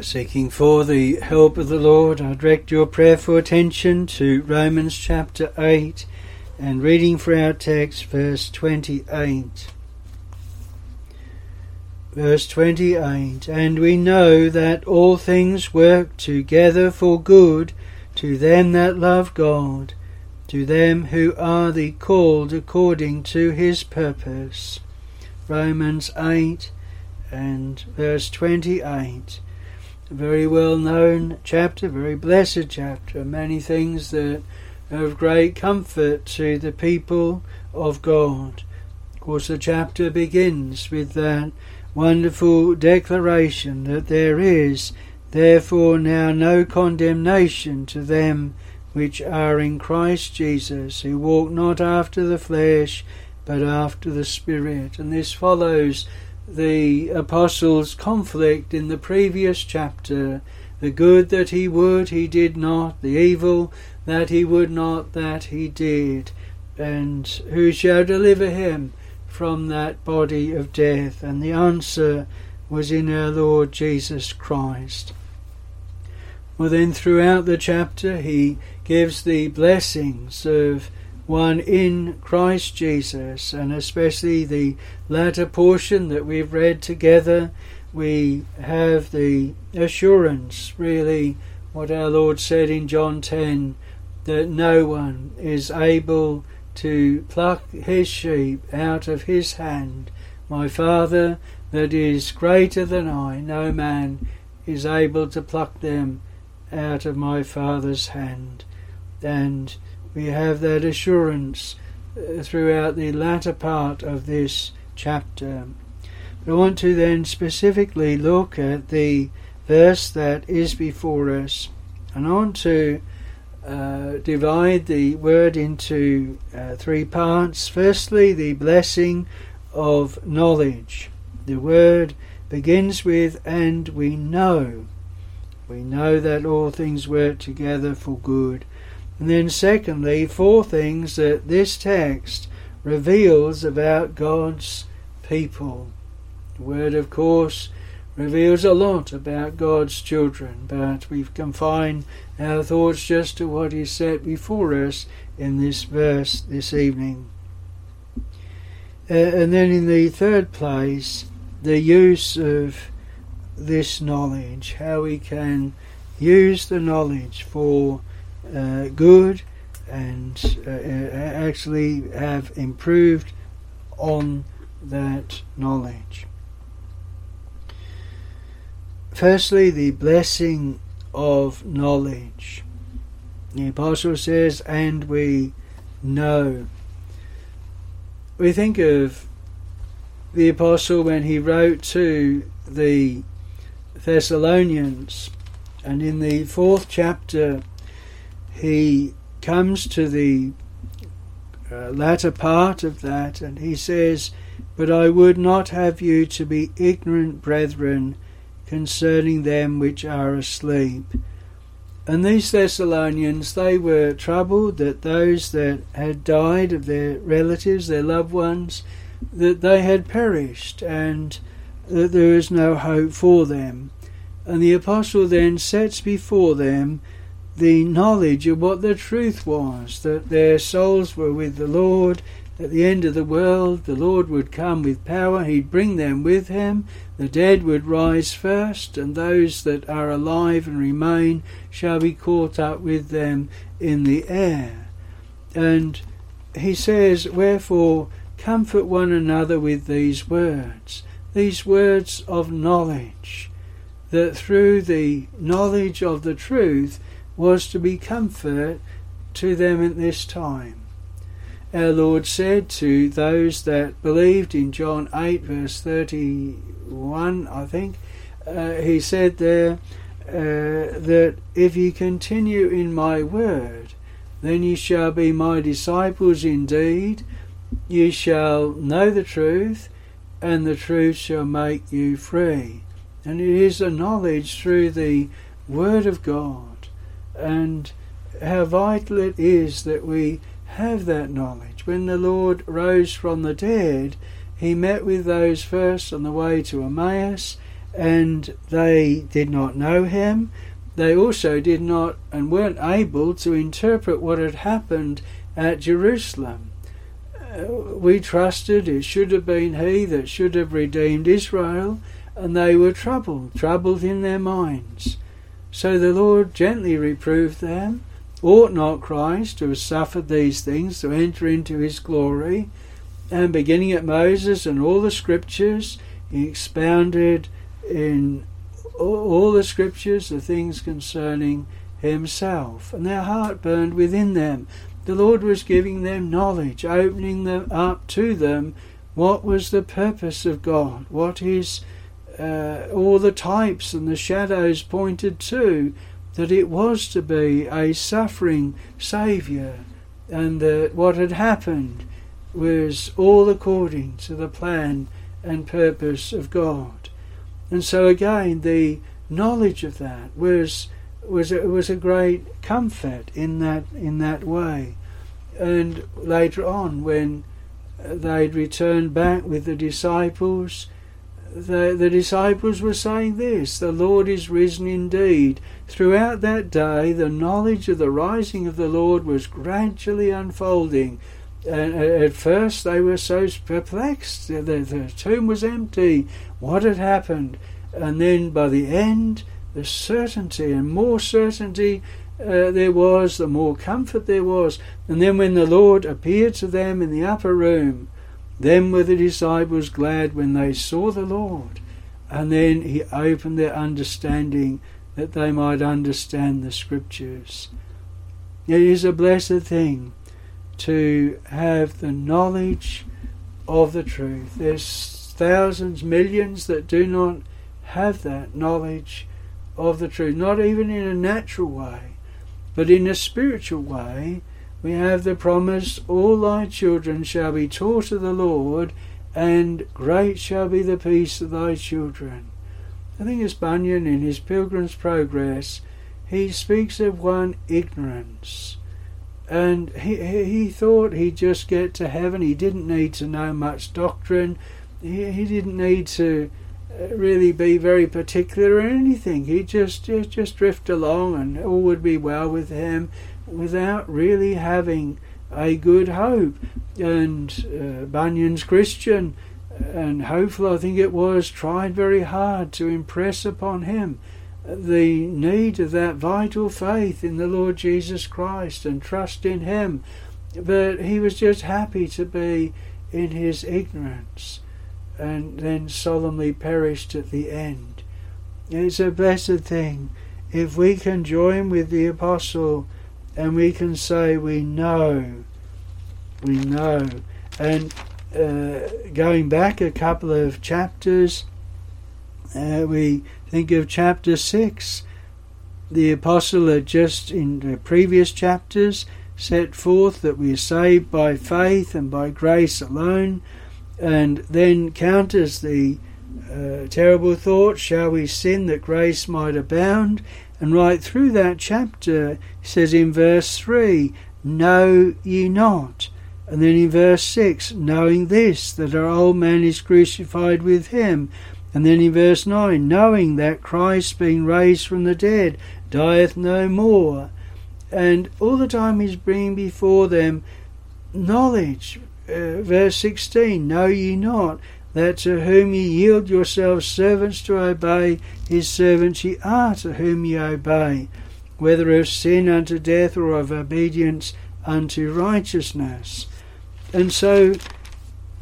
Seeking for the help of the Lord, I direct your prayerful attention to Romans chapter 8 and reading for our text, verse 28. Verse 28 And we know that all things work together for good to them that love God, to them who are the called according to his purpose. Romans 8 and verse 28. Very well known chapter, very blessed chapter, many things that are of great comfort to the people of God. Of course, the chapter begins with that wonderful declaration that there is therefore now no condemnation to them which are in Christ Jesus, who walk not after the flesh, but after the Spirit. And this follows the apostles' conflict in the previous chapter. The good that he would, he did not. The evil that he would not, that he did. And who shall deliver him from that body of death? And the answer was in our Lord Jesus Christ. Well, then, throughout the chapter, he gives the blessings of one in Christ Jesus, and especially the latter portion that we've read together, we have the assurance, really, what our Lord said in John 10 that no one is able to pluck his sheep out of his hand. My Father, that is greater than I, no man is able to pluck them out of my Father's hand. And we have that assurance uh, throughout the latter part of this chapter. But I want to then specifically look at the verse that is before us, and I want to uh, divide the word into uh, three parts. Firstly, the blessing of knowledge. The word begins with, and we know. We know that all things work together for good. And then, secondly, four things that this text reveals about God's people. The Word, of course, reveals a lot about God's children, but we've confined our thoughts just to what is set before us in this verse this evening. Uh, and then, in the third place, the use of this knowledge, how we can use the knowledge for uh, good and uh, uh, actually have improved on that knowledge. Firstly, the blessing of knowledge. The Apostle says, and we know. We think of the Apostle when he wrote to the Thessalonians, and in the fourth chapter he comes to the uh, latter part of that and he says, But I would not have you to be ignorant, brethren, concerning them which are asleep. And these Thessalonians, they were troubled that those that had died of their relatives, their loved ones, that they had perished and that there is no hope for them. And the apostle then sets before them the knowledge of what the truth was that their souls were with the Lord. At the end of the world, the Lord would come with power, He'd bring them with Him. The dead would rise first, and those that are alive and remain shall be caught up with them in the air. And He says, Wherefore, comfort one another with these words, these words of knowledge, that through the knowledge of the truth, was to be comfort to them at this time. Our Lord said to those that believed in John 8, verse 31, I think, uh, He said there uh, that if ye continue in my word, then ye shall be my disciples indeed. Ye shall know the truth, and the truth shall make you free. And it is a knowledge through the Word of God and how vital it is that we have that knowledge. When the Lord rose from the dead, he met with those first on the way to Emmaus, and they did not know him. They also did not and weren't able to interpret what had happened at Jerusalem. Uh, we trusted it should have been he that should have redeemed Israel, and they were troubled, troubled in their minds. So the Lord gently reproved them. Ought not Christ to have suffered these things to enter into his glory? And beginning at Moses and all the scriptures, he expounded in all the scriptures the things concerning himself. And their heart burned within them. The Lord was giving them knowledge, opening them up to them what was the purpose of God, what his uh, all the types and the shadows pointed to that it was to be a suffering Saviour, and that what had happened was all according to the plan and purpose of God. And so again, the knowledge of that was was a, was a great comfort in that in that way. And later on, when they'd returned back with the disciples, the, the disciples were saying this the Lord is risen indeed. Throughout that day, the knowledge of the rising of the Lord was gradually unfolding. And at first, they were so perplexed. The, the tomb was empty. What had happened? And then by the end, the certainty and more certainty uh, there was, the more comfort there was. And then when the Lord appeared to them in the upper room, then were the disciples glad when they saw the Lord. And then he opened their understanding that they might understand the Scriptures. It is a blessed thing to have the knowledge of the truth. There's thousands, millions that do not have that knowledge of the truth, not even in a natural way, but in a spiritual way we have the promise, All thy children shall be taught of the Lord, and great shall be the peace of thy children. I think it's Bunyan in his Pilgrim's Progress, he speaks of one ignorance. And he, he thought he'd just get to heaven. He didn't need to know much doctrine. He, he didn't need to uh, really be very particular or anything. He'd just, just, just drift along and all would be well with him without really having a good hope. And uh, Bunyan's Christian and hopeful, I think it was, tried very hard to impress upon him the need of that vital faith in the Lord Jesus Christ and trust in Him. But he was just happy to be in his ignorance and then solemnly perished at the end. It's a blessed thing if we can join with the Apostle and we can say we know, we know. And uh, going back a couple of chapters, uh, we think of chapter 6. The apostle had just in the previous chapters set forth that we are saved by faith and by grace alone, and then counters the uh, terrible thought, shall we sin that grace might abound? And right through that chapter, he says in verse 3, Know ye not. And then in verse 6, knowing this, that our old man is crucified with him. And then in verse 9, knowing that Christ, being raised from the dead, dieth no more. And all the time he's bringing before them knowledge. Uh, verse 16, Know ye not that to whom ye yield yourselves servants to obey, his servants ye are to whom ye obey, whether of sin unto death or of obedience unto righteousness. And so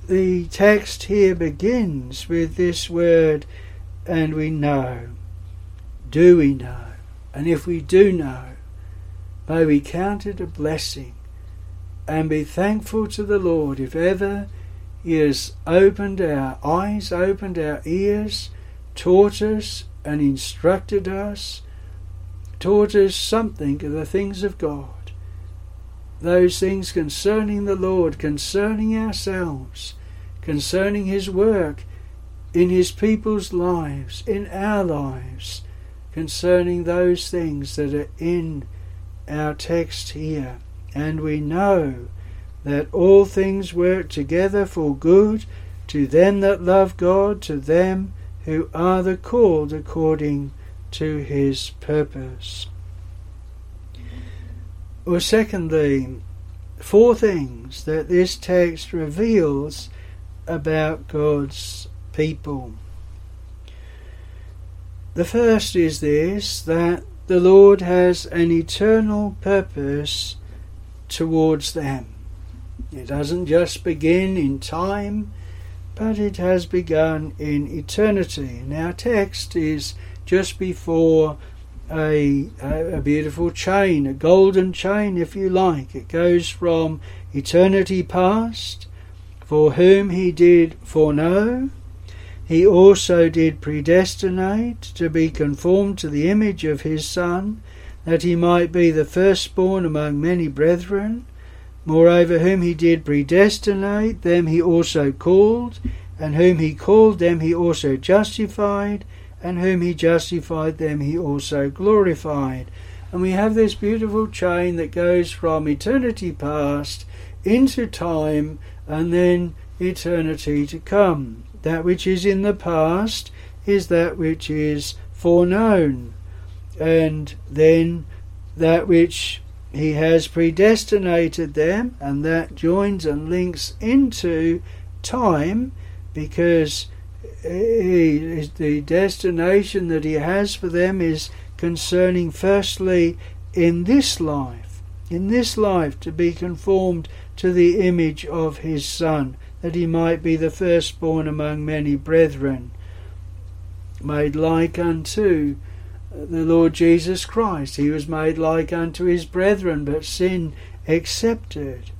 the text here begins with this word, and we know. Do we know? And if we do know, may we count it a blessing and be thankful to the Lord if ever he has opened our eyes, opened our ears, taught us and instructed us, taught us something of the things of God. Those things concerning the Lord, concerning ourselves, concerning His work in His people's lives, in our lives, concerning those things that are in our text here. And we know that all things work together for good to them that love God, to them who are the called according to his purpose. Or secondly, four things that this text reveals about God's people. The first is this that the Lord has an eternal purpose towards them. It doesn't just begin in time, but it has begun in eternity. And our text is just before a, a, beautiful chain, a golden chain, if you like. It goes from eternity past, for whom he did foreknow, he also did predestinate to be conformed to the image of his Son, that he might be the firstborn among many brethren. Moreover, whom he did predestinate, them he also called, and whom he called, them he also justified, and whom he justified, them he also glorified. And we have this beautiful chain that goes from eternity past into time and then eternity to come. That which is in the past is that which is foreknown, and then that which he has predestinated them, and that joins and links into time because he, the destination that he has for them is concerning firstly in this life, in this life to be conformed to the image of his Son that he might be the firstborn among many brethren, made like unto the Lord Jesus Christ. He was made like unto his brethren, but sin accepted.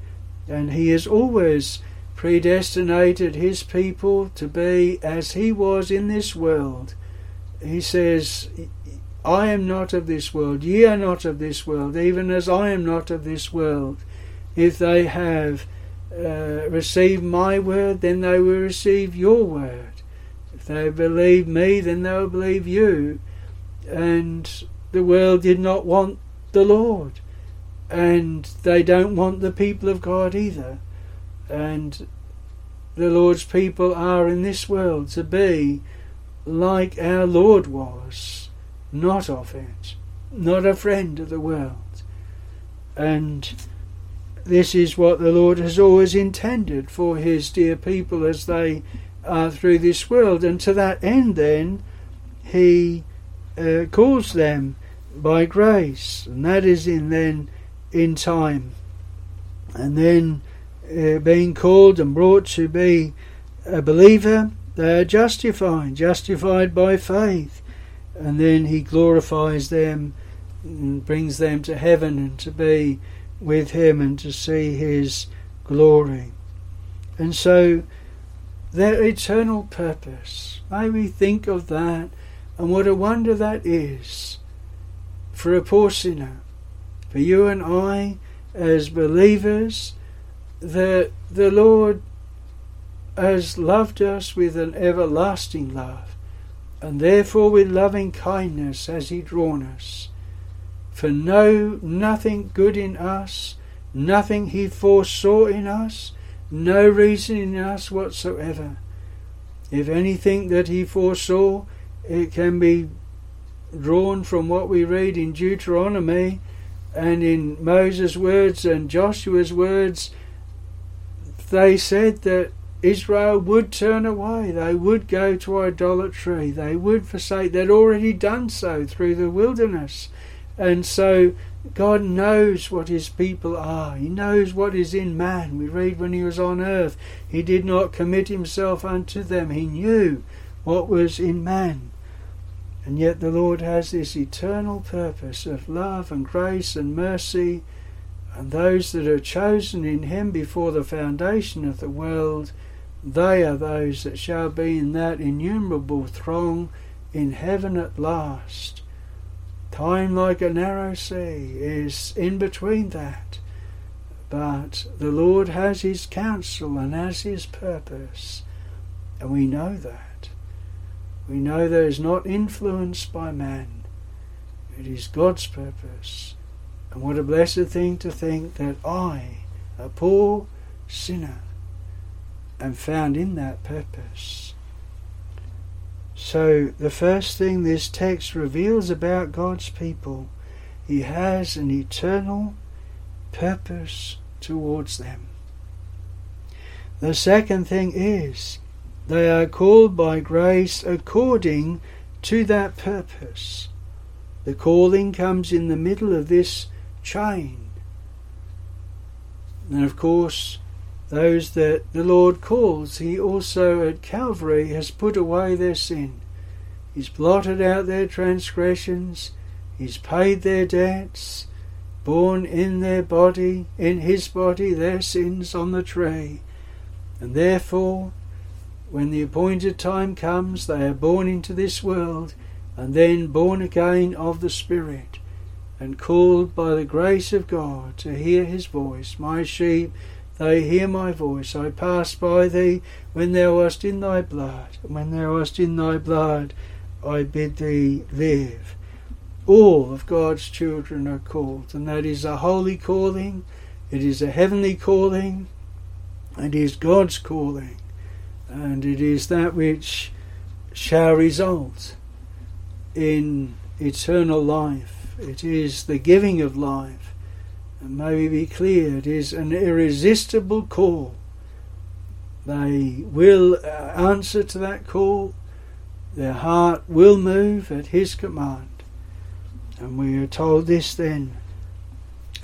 And he has always predestinated his people to be as he was in this world. He says, I am not of this world, ye are not of this world, even as I am not of this world. If they have uh, receive my word, then they will receive your word. If they believe me, then they will believe you. And the world did not want the Lord. And they don't want the people of God either. And the Lord's people are in this world to be like our Lord was, not of it, not a friend of the world. And this is what the Lord has always intended for his dear people as they are through this world. And to that end, then, he uh, calls them by grace, and that is in then in time. And then, uh, being called and brought to be a believer, they are justified, justified by faith. And then he glorifies them and brings them to heaven and to be with him and to see his glory. And so, their eternal purpose, may we think of that and what a wonder that is for a poor sinner, for you and I as believers, that the Lord has loved us with an everlasting love, and therefore with loving kindness has He drawn us for no nothing good in us, nothing he foresaw in us, no reason in us whatsoever. If anything that he foresaw, it can be drawn from what we read in Deuteronomy and in Moses' words and Joshua's words. They said that Israel would turn away, they would go to idolatry, they would forsake. They'd already done so through the wilderness. And so God knows what his people are. He knows what is in man. We read when he was on earth, he did not commit himself unto them. He knew what was in man. And yet the Lord has this eternal purpose of love and grace and mercy. And those that are chosen in him before the foundation of the world, they are those that shall be in that innumerable throng in heaven at last. Time like a narrow sea is in between that. But the Lord has His counsel and has His purpose. And we know that. We know that it's not influenced by man. It is God's purpose. And what a blessed thing to think that I, a poor sinner, am found in that purpose. So, the first thing this text reveals about God's people, He has an eternal purpose towards them. The second thing is, they are called by grace according to that purpose. The calling comes in the middle of this chain. And of course, those that the Lord calls, He also at Calvary has put away their sin. He's blotted out their transgressions. He's paid their debts, borne in their body, in His body, their sins on the tree. And therefore, when the appointed time comes, they are born into this world and then born again of the Spirit and called by the grace of God to hear His voice. My sheep, they hear my voice. I pass by thee when thou wast in thy blood. When thou wast in thy blood, I bid thee live. All of God's children are called, and that is a holy calling, it is a heavenly calling, and it is God's calling, and it is that which shall result in eternal life. It is the giving of life. And may we be clear, it is an irresistible call. They will uh, answer to that call. Their heart will move at His command. And we are told this then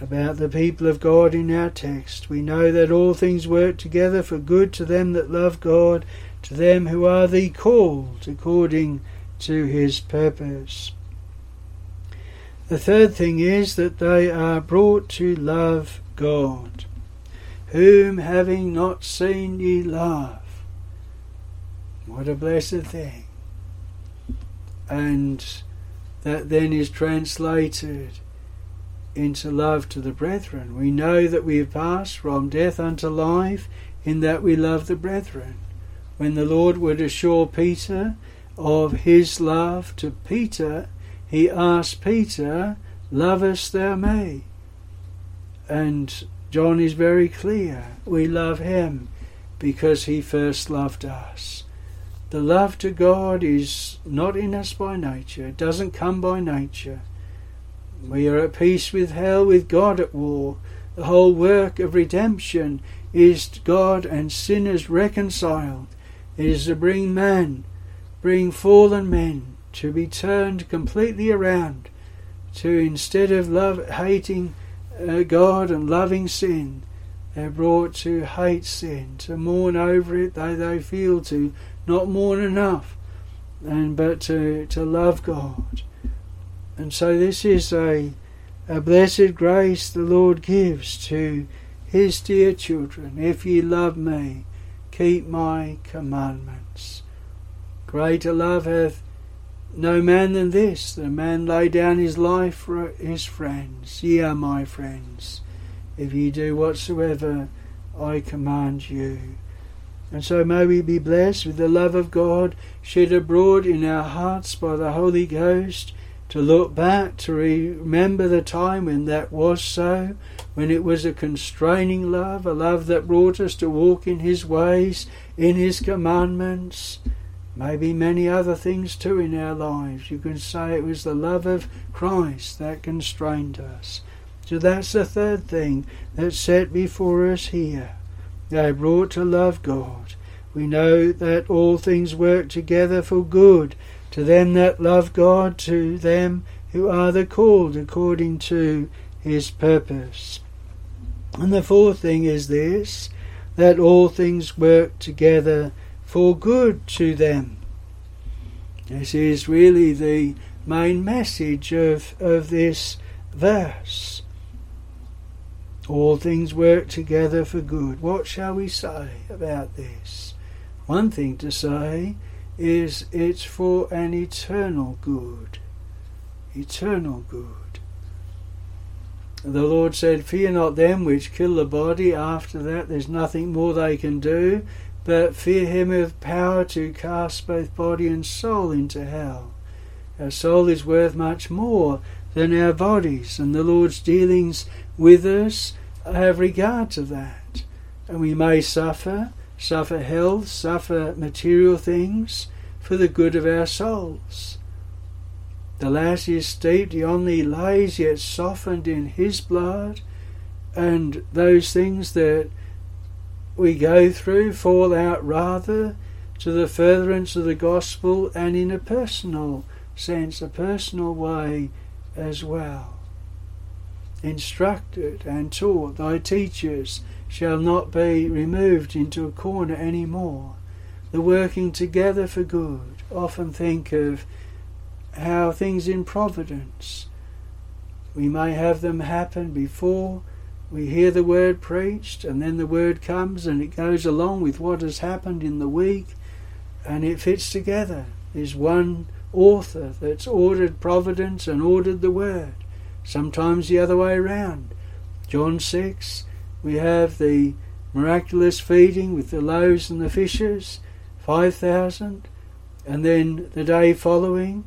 about the people of God in our text. We know that all things work together for good to them that love God, to them who are the called according to his purpose. The third thing is that they are brought to love God, whom having not seen ye love. What a blessed thing. And that then is translated into love to the brethren. We know that we have passed from death unto life in that we love the brethren. When the Lord would assure Peter of his love to Peter, he asked Peter, Lovest thou me? And John is very clear. We love him because he first loved us. The love to God is not in us by nature, it doesn't come by nature. We are at peace with hell, with God at war. The whole work of redemption is God and sinners reconciled. It is to bring man, bring fallen men, to be turned completely around, to instead of love hating uh, God and loving sin, they're brought to hate sin, to mourn over it, though they feel to not mourn enough, and but to, to love God. And so this is a, a blessed grace the Lord gives to his dear children. If ye love me, keep my commandments. Greater love hath no man than this, that a man lay down his life for his friends. Ye are my friends, if ye do whatsoever I command you. And so may we be blessed with the love of God shed abroad in our hearts by the Holy Ghost to look back, to remember the time when that was so, when it was a constraining love, a love that brought us to walk in His ways, in His commandments. Maybe many other things too in our lives. You can say it was the love of Christ that constrained us. So that's the third thing that's set before us here. They brought to love God. We know that all things work together for good to them that love God, to them who are the called according to his purpose. And the fourth thing is this that all things work together for good to them. This is really the main message of, of this verse. All things work together for good. What shall we say about this? One thing to say is it's for an eternal good. Eternal good. The Lord said, Fear not them which kill the body. After that, there's nothing more they can do, but fear him with power to cast both body and soul into hell. Our soul is worth much more than our bodies, and the Lord's dealings with us have regard to that. And we may suffer, suffer health, suffer material things for the good of our souls. The lass is steeped, he only lays yet softened in his blood, and those things that we go through fall out rather to the furtherance of the gospel and in a personal sense, a personal way as well. Instructed and taught, thy teachers shall not be removed into a corner any more. The working together for good. Often think of how things in providence, we may have them happen before we hear the word preached, and then the word comes and it goes along with what has happened in the week, and it fits together. There's one author that's ordered providence and ordered the word. Sometimes the other way around. John 6, we have the miraculous feeding with the loaves and the fishes, 5,000, and then the day following,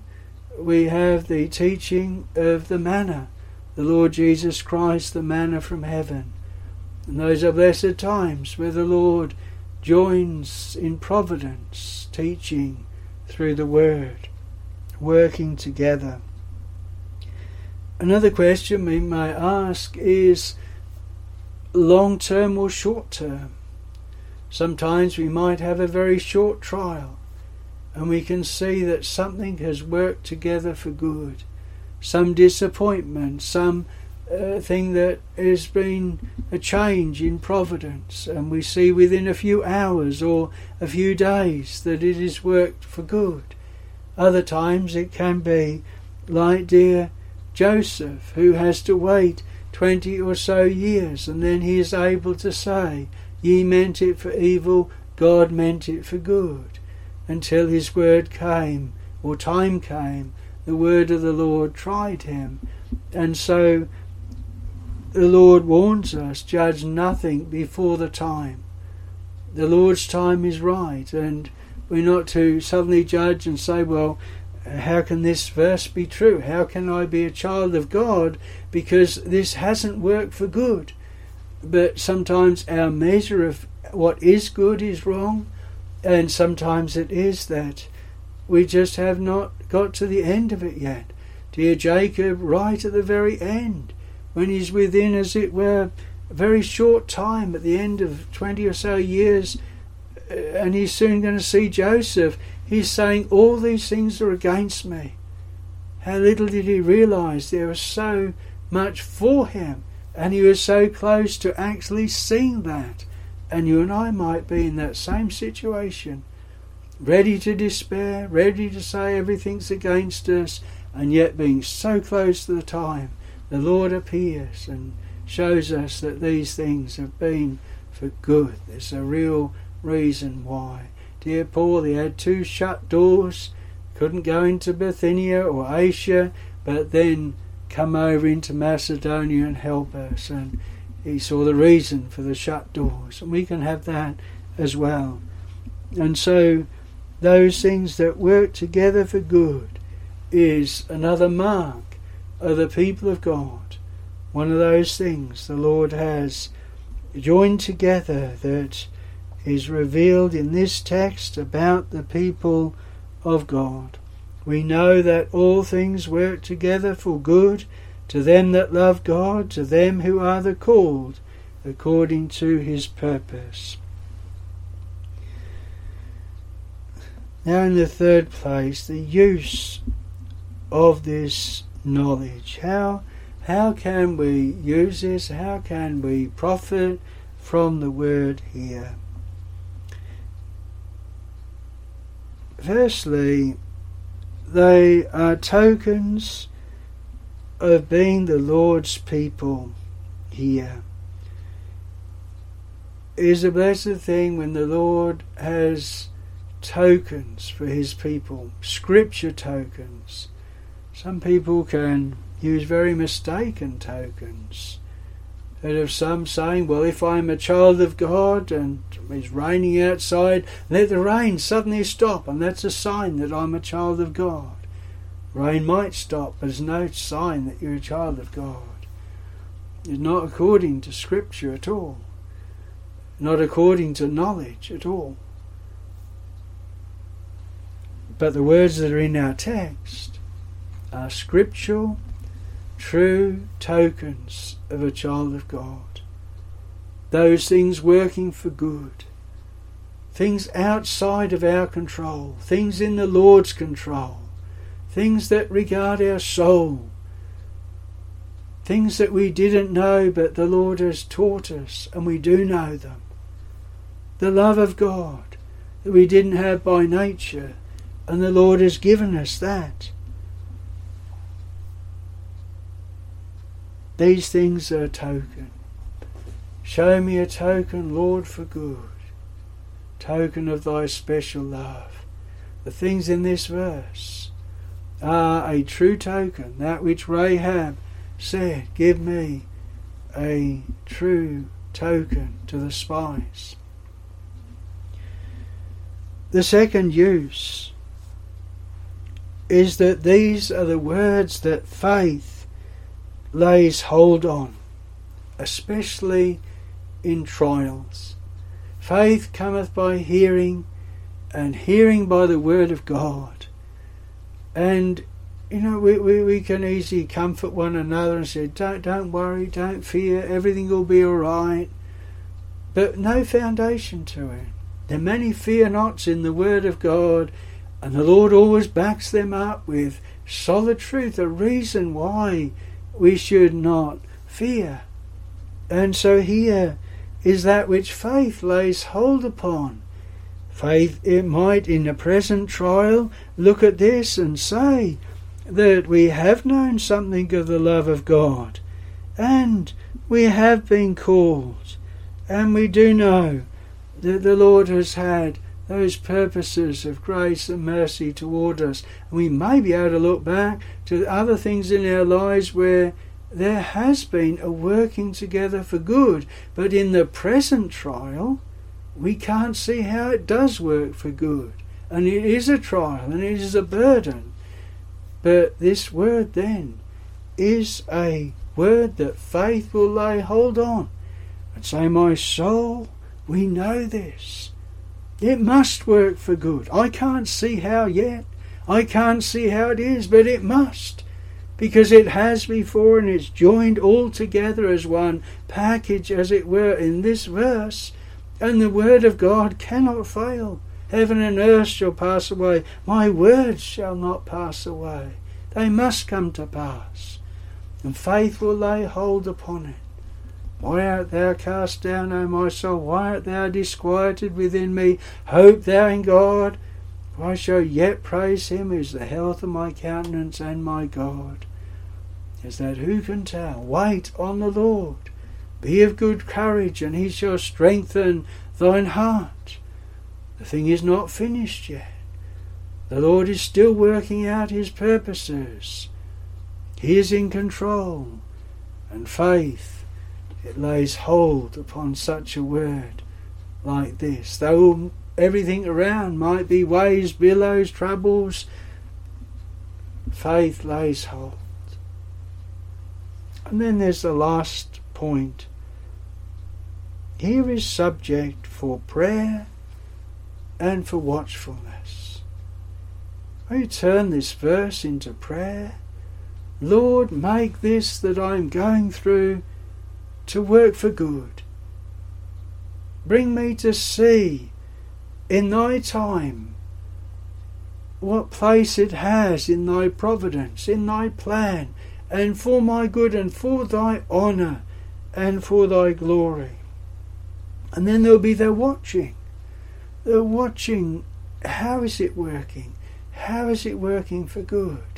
we have the teaching of the manna the Lord Jesus Christ, the manna from heaven. And those are blessed times where the Lord joins in providence, teaching through the Word, working together. Another question we may ask is long term or short term? Sometimes we might have a very short trial and we can see that something has worked together for good some disappointment, some uh, thing that has been a change in providence, and we see within a few hours or a few days that it has worked for good. Other times it can be like dear Joseph, who has to wait twenty or so years, and then he is able to say, Ye meant it for evil, God meant it for good, until his word came, or time came, the word of the Lord tried him. And so the Lord warns us judge nothing before the time. The Lord's time is right, and we're not to suddenly judge and say, well, how can this verse be true? How can I be a child of God because this hasn't worked for good? But sometimes our measure of what is good is wrong, and sometimes it is that we just have not got to the end of it yet. Dear Jacob, right at the very end, when he's within, as it were, a very short time, at the end of 20 or so years, uh, and he's soon going to see Joseph, he's saying, All these things are against me. How little did he realize there was so much for him, and he was so close to actually seeing that. And you and I might be in that same situation ready to despair, ready to say everything's against us, and yet being so close to the time, the Lord appears and shows us that these things have been for good. There's a real reason why. Dear Paul, he had two shut doors, couldn't go into Bithynia or Asia, but then come over into Macedonia and help us. And he saw the reason for the shut doors, and we can have that as well. And so those things that work together for good is another mark of the people of God. One of those things the Lord has joined together that is revealed in this text about the people of God. We know that all things work together for good to them that love God, to them who are the called according to his purpose. Now, in the third place, the use of this knowledge. How, how can we use this? How can we profit from the word here? Firstly, they are tokens of being the Lord's people here. It is a blessed thing when the Lord has tokens for his people, scripture tokens. Some people can use very mistaken tokens. That of some saying, well, if I'm a child of God and it's raining outside, let the rain suddenly stop, and that's a sign that I'm a child of God. Rain might stop, but it's no sign that you're a child of God. It's not according to Scripture at all, not according to knowledge at all. But the words that are in our text are scriptural, true tokens of a child of God. Those things working for good, things outside of our control, things in the Lord's control, things that regard our soul, things that we didn't know but the Lord has taught us and we do know them. The love of God that we didn't have by nature and the Lord has given us that. These things are a token. Show me a token, Lord, for good. Token of thy special love. The things in this verse are a true token, that which Rahab said, Give me a true token to the spies. The second use is that these are the words that faith lays hold on, especially in trials. Faith cometh by hearing, and hearing by the word of God. And you know, we, we, we can easily comfort one another and say, Don't don't worry, don't fear, everything will be alright. But no foundation to it. There are many fear nots in the word of God and the Lord always backs them up with solid truth, a reason why we should not fear. And so here is that which faith lays hold upon. Faith, it might in the present trial look at this and say that we have known something of the love of God, and we have been called, and we do know that the Lord has had those purposes of grace and mercy toward us. And we may be able to look back to other things in our lives where there has been a working together for good, but in the present trial, we can't see how it does work for good. And it is a trial and it is a burden. But this word then is a word that faith will lay hold on and say, My soul, we know this. It must work for good. I can't see how yet. I can't see how it is, but it must. Because it has before and it's joined all together as one package, as it were, in this verse. And the word of God cannot fail. Heaven and earth shall pass away. My words shall not pass away. They must come to pass. And faith will lay hold upon it. Why art thou cast down, O my soul? Why art thou disquieted within me? Hope thou in God, for I shall yet praise him as the health of my countenance and my God. Is that who can tell? Wait on the Lord. Be of good courage, and he shall strengthen thine heart. The thing is not finished yet. The Lord is still working out his purposes. He is in control, and faith it lays hold upon such a word like this. Though everything around might be waves, billows, troubles, faith lays hold. And then there's the last point. Here is subject for prayer and for watchfulness. I turn this verse into prayer. Lord, make this that I am going through to work for good. Bring me to see in thy time what place it has in thy providence, in thy plan, and for my good and for thy honour and for thy glory. And then there'll be their watching. They're watching how is it working? How is it working for good?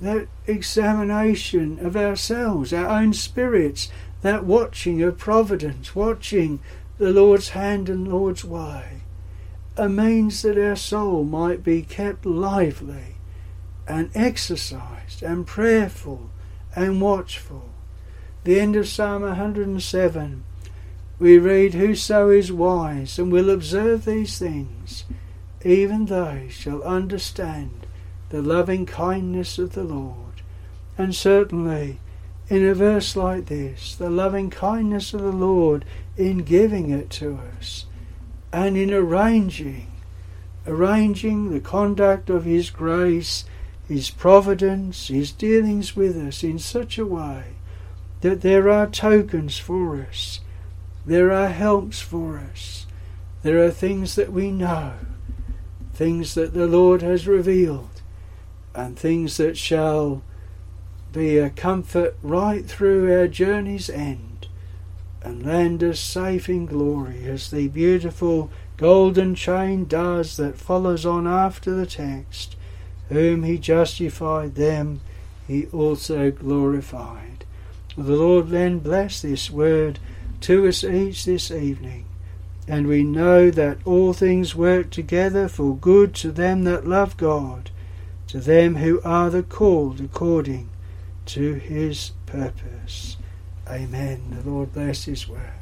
That examination of ourselves, our own spirits, that watching of providence, watching the Lord's hand and Lord's way, a means that our soul might be kept lively and exercised and prayerful and watchful. The end of Psalm 107, we read, Whoso is wise and will observe these things, even they shall understand the loving kindness of the Lord. And certainly, in a verse like this, the loving kindness of the Lord in giving it to us and in arranging arranging the conduct of His grace, His providence, His dealings with us in such a way that there are tokens for us, there are helps for us, there are things that we know, things that the Lord has revealed, and things that shall be a comfort right through our journey's end and land us safe in glory as the beautiful golden chain does that follows on after the text. Whom he justified, them he also glorified. The Lord then bless this word to us each this evening. And we know that all things work together for good to them that love God, to them who are the called according to his purpose. Amen. The Lord bless his word.